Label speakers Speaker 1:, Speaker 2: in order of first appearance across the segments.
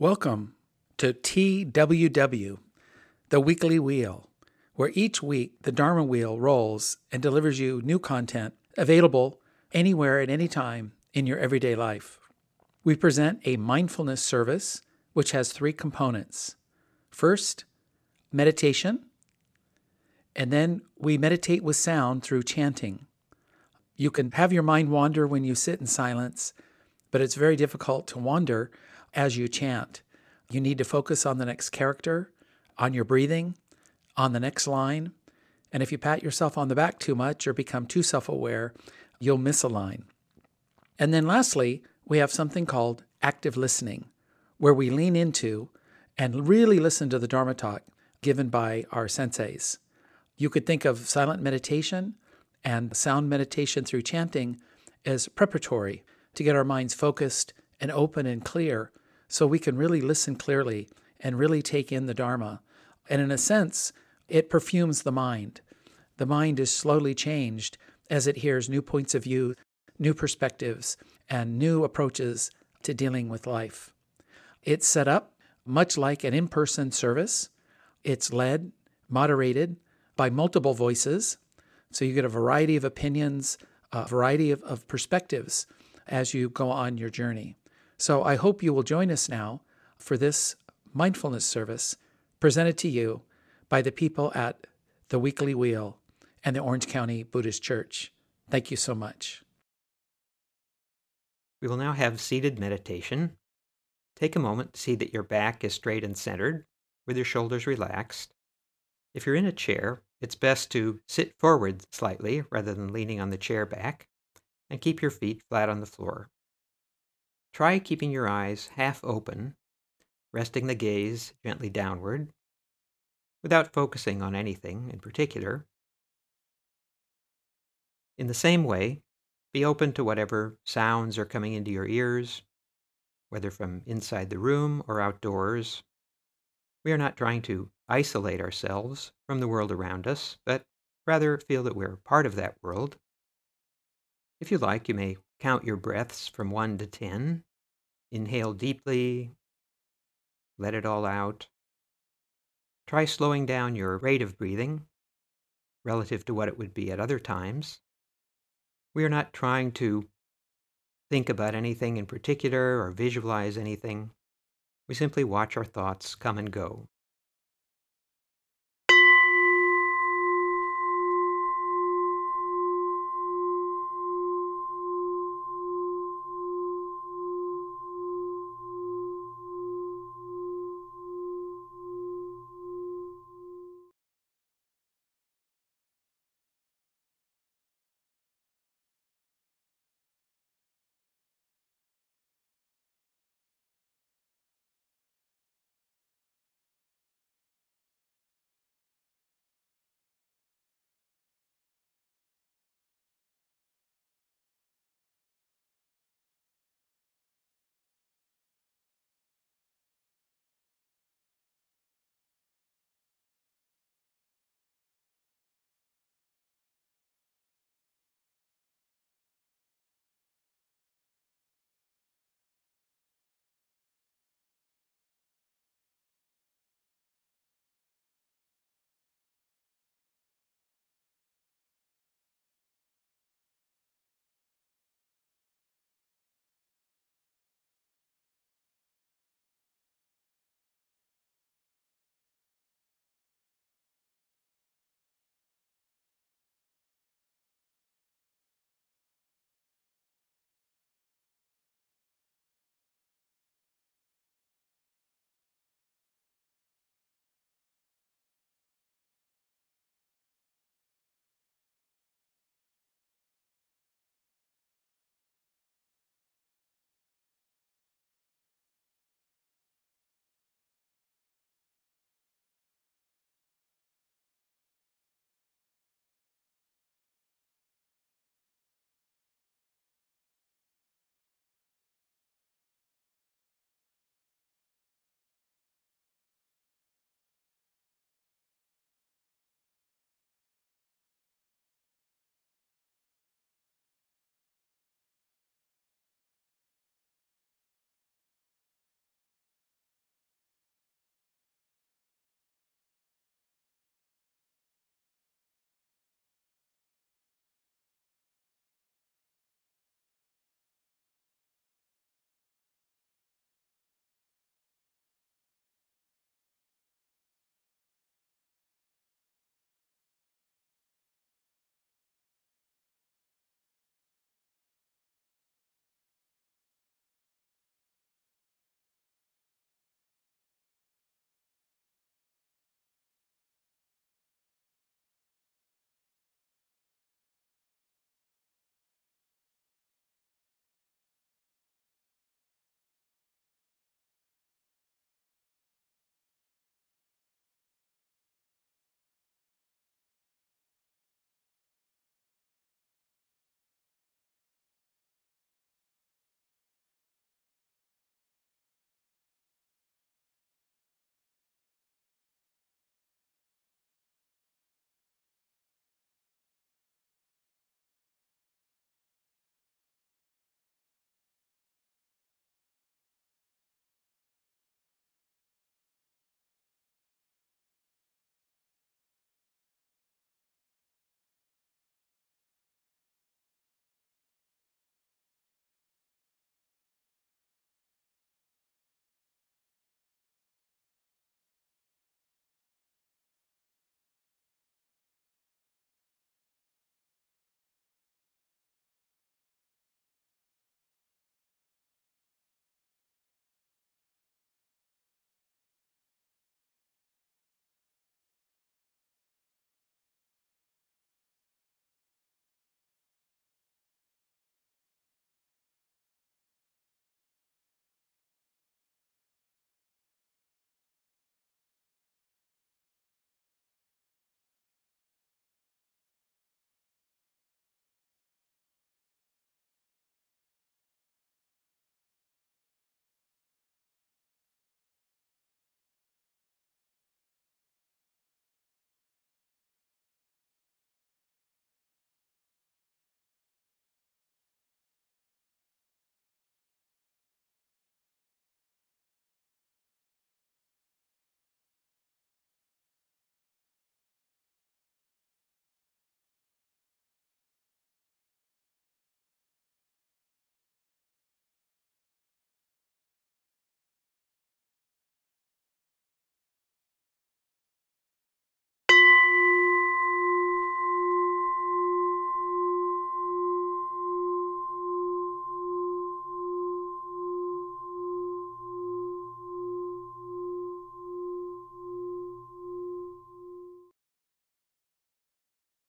Speaker 1: Welcome to TWW, the weekly wheel, where each week the Dharma wheel rolls and delivers you new content available anywhere at any time in your everyday life. We present a mindfulness service which has three components. First, meditation, and then we meditate with sound through chanting. You can have your mind wander when you sit in silence, but it's very difficult to wander as you chant. You need to focus on the next character, on your breathing, on the next line. And if you pat yourself on the back too much or become too self aware, you'll miss a line. And then lastly, we have something called active listening, where we lean into and really listen to the Dharma talk given by our senseis. You could think of silent meditation and sound meditation through chanting as preparatory to get our minds focused and open and clear so we can really listen clearly and really take in the Dharma. And in a sense, it perfumes the mind. The mind is slowly changed as it hears new points of view, new perspectives, and new approaches to dealing with life. It's set up much like an in person service. It's led, moderated by multiple voices. So you get a variety of opinions, a variety of, of perspectives as you go on your journey. So I hope you will join us now for this mindfulness service presented to you by the people at the Weekly Wheel and the Orange County Buddhist Church. Thank you so much.
Speaker 2: We will now have seated meditation. Take a moment to see that your back is straight and centered, with your shoulders relaxed. If you're in a chair, it's best to sit forward slightly rather than leaning on the chair back, and keep your feet flat on the floor. Try keeping your eyes half open, resting the gaze gently downward, without focusing on anything in particular. In the same way, be open to whatever sounds are coming into your ears, whether from inside the room or outdoors. We are not trying to isolate ourselves from the world around us, but rather feel that we're part of that world. If you like, you may count your breaths from 1 to 10. Inhale deeply, let it all out. Try slowing down your rate of breathing relative to what it would be at other times. We are not trying to think about anything in particular or visualize anything. We simply watch our thoughts come and go.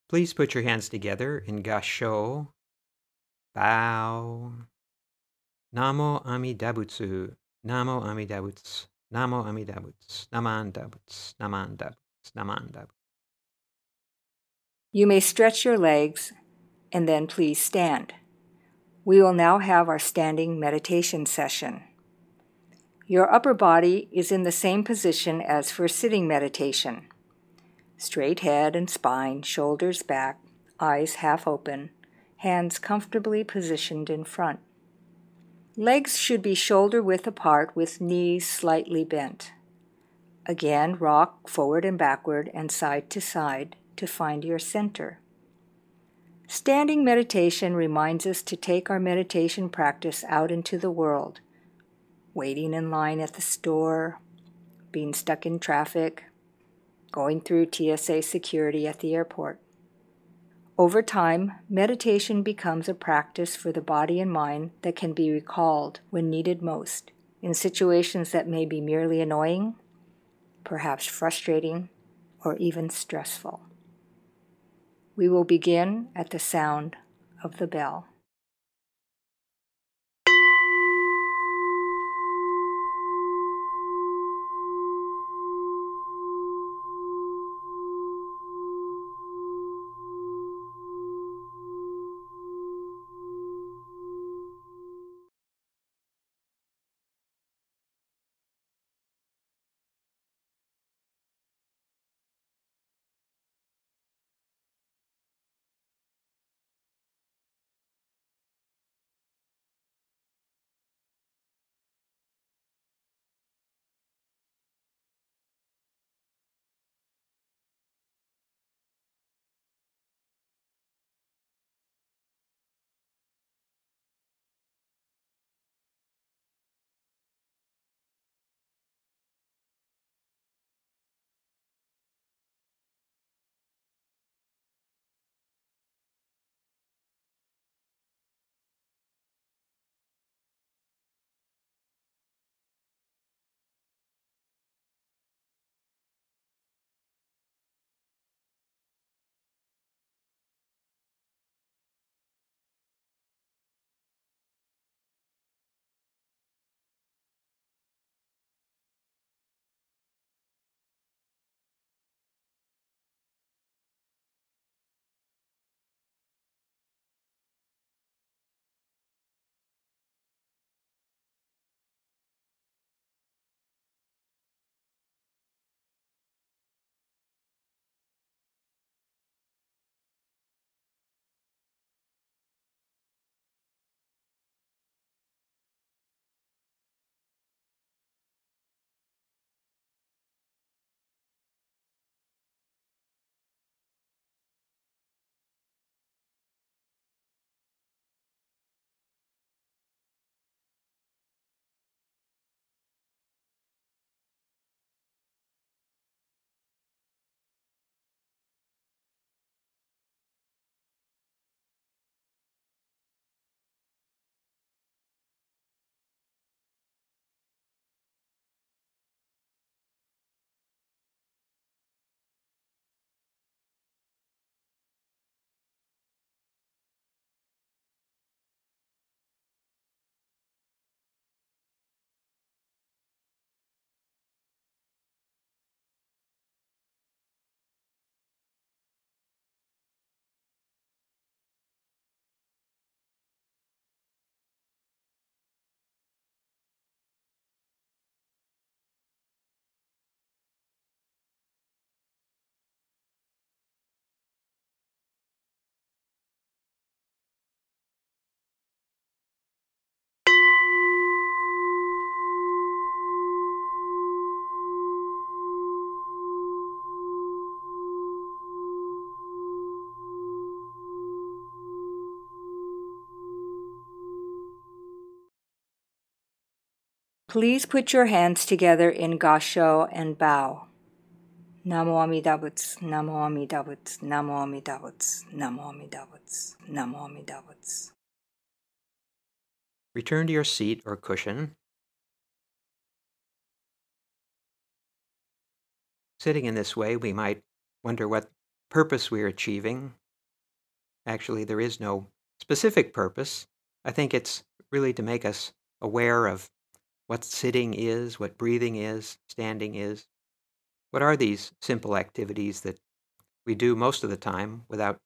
Speaker 2: Please put your hands together in Gasho. Bow. Namo Amidabutsu. Namo Amidabutsu. Namo Amidabutsu. Naman Dabutsu. Naman Dabutsu. Naman Dabutsu.
Speaker 3: You may stretch your legs and then please stand. We will now have our standing meditation session. Your upper body is in the same position as for sitting meditation. Straight head and spine, shoulders back, eyes half open, hands comfortably positioned in front. Legs should be shoulder width apart with knees slightly bent. Again, rock forward and backward and side to side to find your center. Standing meditation reminds us to take our meditation practice out into the world, waiting in line at the store, being stuck in traffic, going through TSA security at the airport. Over time, meditation becomes a practice for the body and mind that can be recalled when needed most, in situations that may be merely annoying, perhaps frustrating, or even stressful. We will begin at the sound of the bell. Please put your hands together in gasho and bow. Namo Amidabutsu, Namo Amidabutsu, Namo Amidabutsu, Namo Amidabutsu, Namo Amidabutsu.
Speaker 2: Return to your seat or cushion. Sitting in this way, we might wonder what purpose we're achieving. Actually, there is no specific purpose. I think it's really to make us aware of what sitting is, what breathing is, standing is. What are these simple activities that we do most of the time without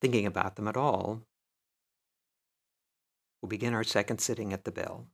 Speaker 2: thinking about them at all? We'll begin our second sitting at the bell.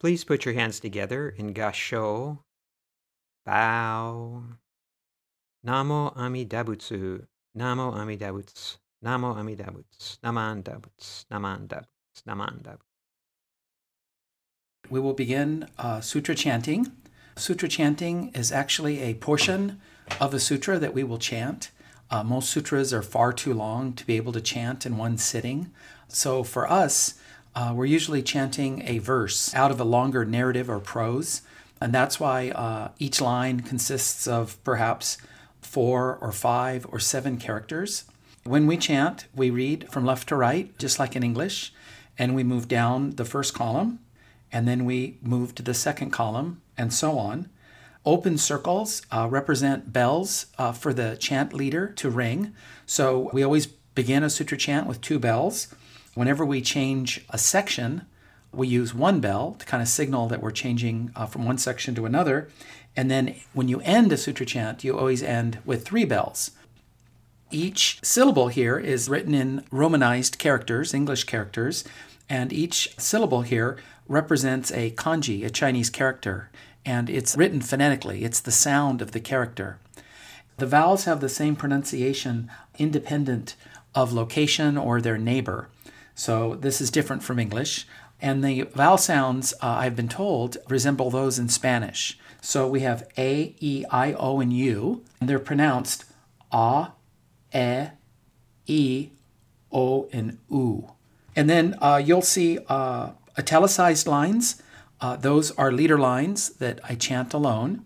Speaker 2: Please put your hands together in Gasho. Bow. Namo Amidabutsu. Namo Amidabutsu. Namo Amidabutsu. Naman Butsu. Naman Butsu. Naman Dabutsu.
Speaker 1: We will begin uh, sutra chanting. Sutra chanting is actually a portion of a sutra that we will chant. Uh, most sutras are far too long to be able to chant in one sitting. So for us, uh, we're usually chanting a verse out of a longer narrative or prose. And that's why uh, each line consists of perhaps four or five or seven characters. When we chant, we read from left to right, just like in English, and we move down the first column, and then we move to the second column, and so on. Open circles uh, represent bells uh, for the chant leader to ring. So we always begin a sutra chant with two bells. Whenever we change a section, we use one bell to kind of signal that we're changing uh, from one section to another. And then when you end a sutra chant, you always end with three bells. Each syllable here is written in Romanized characters, English characters, and each syllable here represents a kanji, a Chinese character, and it's written phonetically. It's the sound of the character. The vowels have the same pronunciation independent of location or their neighbor. So this is different from English. And the vowel sounds, uh, I've been told, resemble those in Spanish. So we have A, E, I, O, and U, and they're pronounced A, E, E, O, and U. And then uh, you'll see uh, italicized lines. Uh, those are leader lines that I chant alone.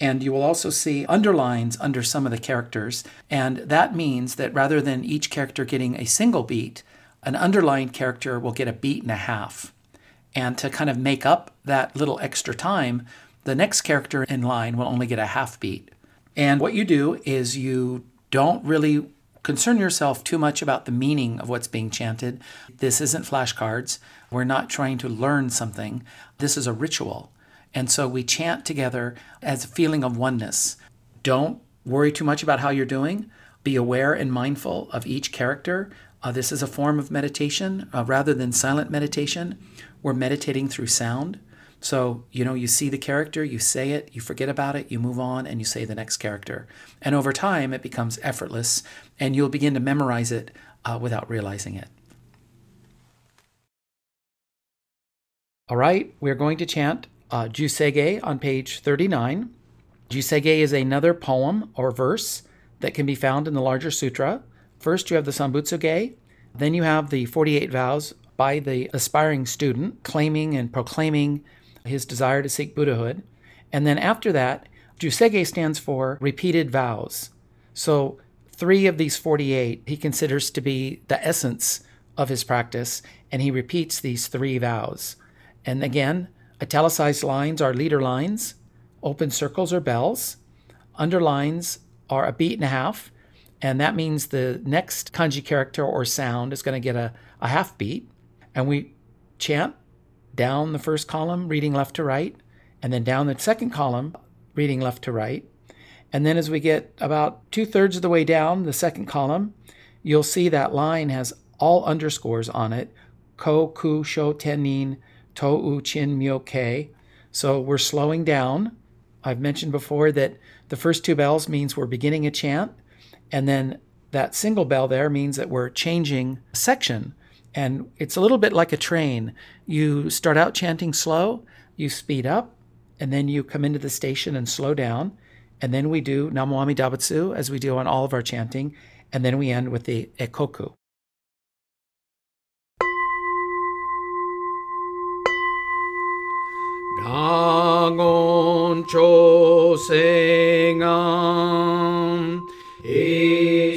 Speaker 1: And you will also see underlines under some of the characters. And that means that rather than each character getting a single beat, an underlying character will get a beat and a half. And to kind of make up that little extra time, the next character in line will only get a half beat. And what you do is you don't really concern yourself too much about the meaning of what's being chanted. This isn't flashcards. We're not trying to learn something. This is a ritual. And so we chant together as a feeling of oneness. Don't worry too much about how you're doing. Be aware and mindful of each character. Uh, this is a form of meditation uh, rather than silent meditation. We're meditating through sound. So, you know, you see the character, you say it, you forget about it, you move on, and you say the next character. And over time, it becomes effortless, and you'll begin to memorize it uh, without realizing it. All right, we're going to chant uh, Jusege on page 39. Jusege is another poem or verse that can be found in the larger sutra. First, you have the Sambutsuge, then you have the 48 vows by the aspiring student claiming and proclaiming his desire to seek Buddhahood. And then after that, Jusege stands for repeated vows. So three of these 48 he considers to be the essence of his practice, and he repeats these three vows. And again, italicized lines are leader lines, open circles are bells, underlines are a beat and a half, and that means the next kanji character or sound is going to get a, a half beat. And we chant down the first column, reading left to right, and then down the second column, reading left to right. And then as we get about two thirds of the way down the second column, you'll see that line has all underscores on it ko, ku, sho, tenin, to, u, chin, myo, ke. So we're slowing down. I've mentioned before that the first two bells means we're beginning a chant, and then that single bell there means that we're changing section. And it's a little bit like a train. You start out chanting slow, you speed up, and then you come into the station and slow down. And then we do Namo Amidabutsu as we do on all of our chanting. And then we end with the Ekoku. Nagon Chosengan Hey.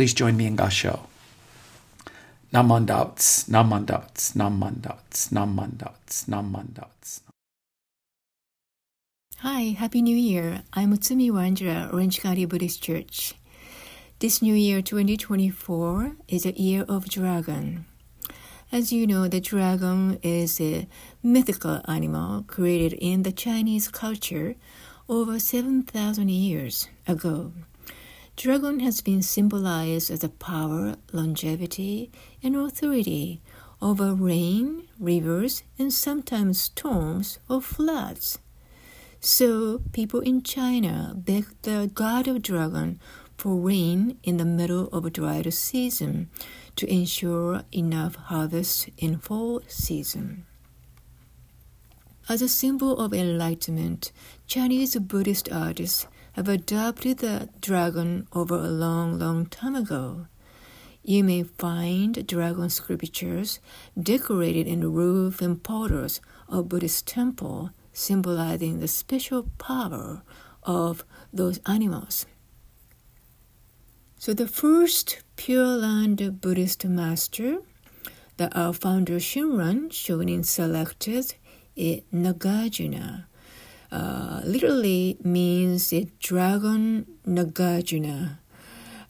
Speaker 1: Please join me in Gasho. Namandats, namandats, namandats, namandats, namandats.
Speaker 4: Hi, Happy New Year. I'm Mutsumi Wondra, Orange County Buddhist Church. This new year, 2024, is a year of dragon. As you know, the dragon is a mythical animal created in the Chinese culture over 7,000 years ago. Dragon has been symbolized as a power, longevity, and authority over rain, rivers, and sometimes storms or floods. So people in China beg the god of dragon for rain in the middle of a dry season to ensure enough harvest in fall season. As a symbol of enlightenment, Chinese Buddhist artists have adopted the dragon over a long, long time ago. You may find dragon sculptures decorated in the roof and portals of Buddhist temple, symbolizing the special power of those animals. So the first Pure Land Buddhist master, the our founder Shinran, Shonin selected, is Nagarjuna. Uh, literally means a dragon Nagarjuna.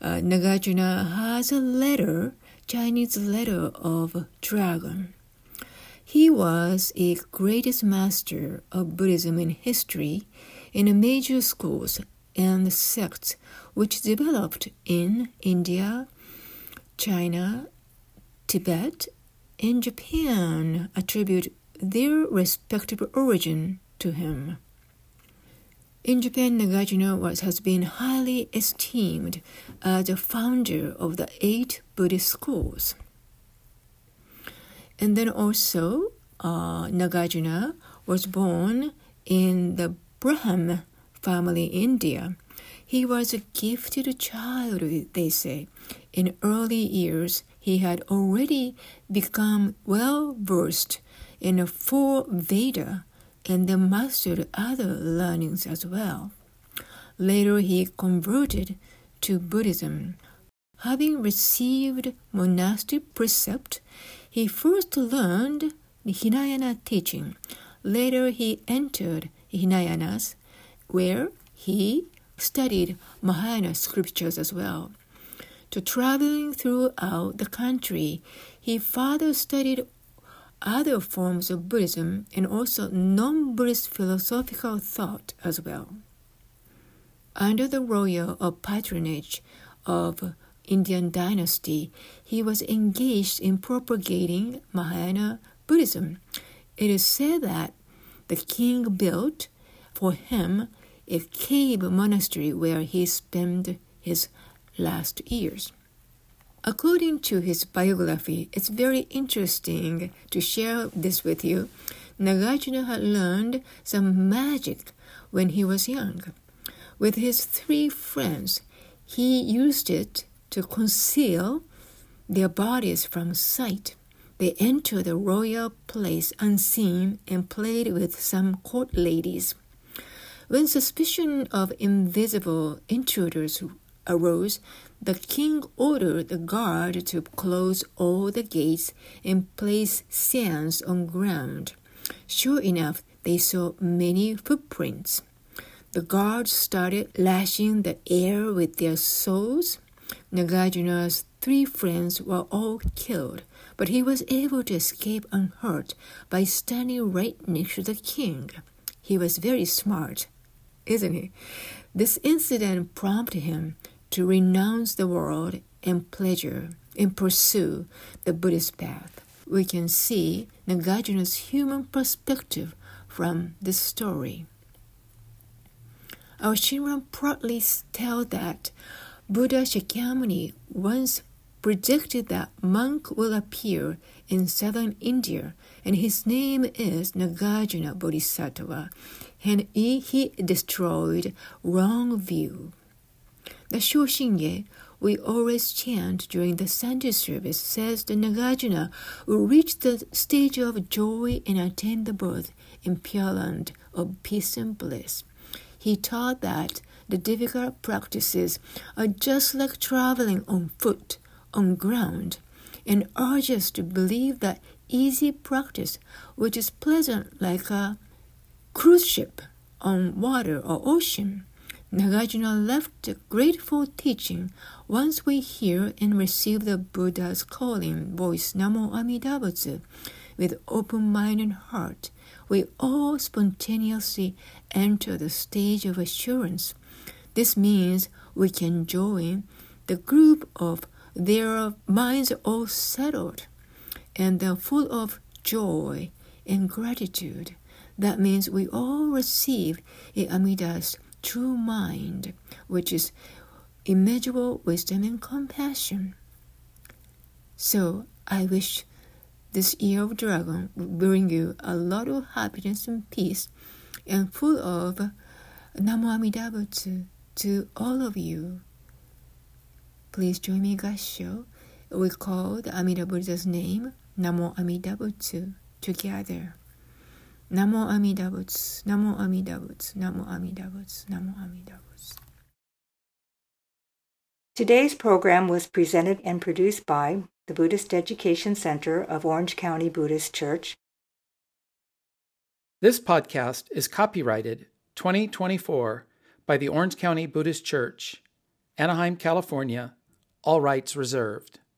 Speaker 4: Uh, Nagarjuna has a letter, Chinese letter of dragon. He was a greatest master of Buddhism in history in major schools and sects which developed in India, China, Tibet, and Japan attribute their respective origin to him. In Japan, Nagarjuna was, has been highly esteemed as the founder of the eight Buddhist schools. And then also, uh, Nagarjuna was born in the Brahman family in India. He was a gifted child, they say. In early years, he had already become well versed in the four Veda and then mastered other learnings as well. Later, he converted to Buddhism. Having received monastic precept, he first learned the Hinayana teaching. Later, he entered Himalayas where he studied Mahayana scriptures as well. To traveling throughout the country, he further studied other forms of Buddhism and also non Buddhist philosophical thought as well. Under the royal patronage of Indian dynasty, he was engaged in propagating Mahayana Buddhism. It is said that the king built for him a cave monastery where he spent his last years. According to his biography, it's very interesting to share this with you. Nagarjuna had learned some magic when he was young. With his three friends, he used it to conceal their bodies from sight. They entered the royal place unseen and played with some court ladies. When suspicion of invisible intruders arose, the king ordered the guard to close all the gates and place sands on ground. Sure enough, they saw many footprints. The guards started lashing the air with their swords. Nagarjuna's three friends were all killed, but he was able to escape unhurt by standing right next to the king. He was very smart isn't he? This incident prompted him to renounce the world and pleasure and pursue the Buddhist path. We can see Nagarjuna's human perspective from this story. Our Shinran proudly tells that Buddha Shakyamuni once predicted that monk will appear in southern India, and his name is Nagarjuna Bodhisattva and he destroyed wrong view. The Shoshinge we always chant during the Sunday service says the Nagarjuna will reach the stage of joy and attain the birth in Pure Land of peace and bliss. He taught that the difficult practices are just like traveling on foot, on ground, and urged us to believe that easy practice, which is pleasant like a cruise ship on water or ocean. Nagarjuna left a grateful teaching once we hear and receive the Buddha's calling voice Namo Amida Butsu with open mind and heart. We all spontaneously enter the stage of assurance. This means we can join the group of their minds all settled and they're full of joy and gratitude. That means we all receive Amida's true mind, which is immeasurable wisdom and compassion. So I wish this year of dragon will bring you a lot of happiness and peace and full of Namo Amida Butsu to all of you. Please join me Gassho. We call the Amida Buddha's name Namo Amida Butsu together. Namo Amida Butsu, Namo Amida Butsu, Namo Amida Butsu, Namo Amida Butsu.
Speaker 3: Today's program was presented and produced by the Buddhist Education Center of Orange County Buddhist Church.
Speaker 1: This podcast is copyrighted 2024 by the Orange County Buddhist Church, Anaheim, California, all rights reserved.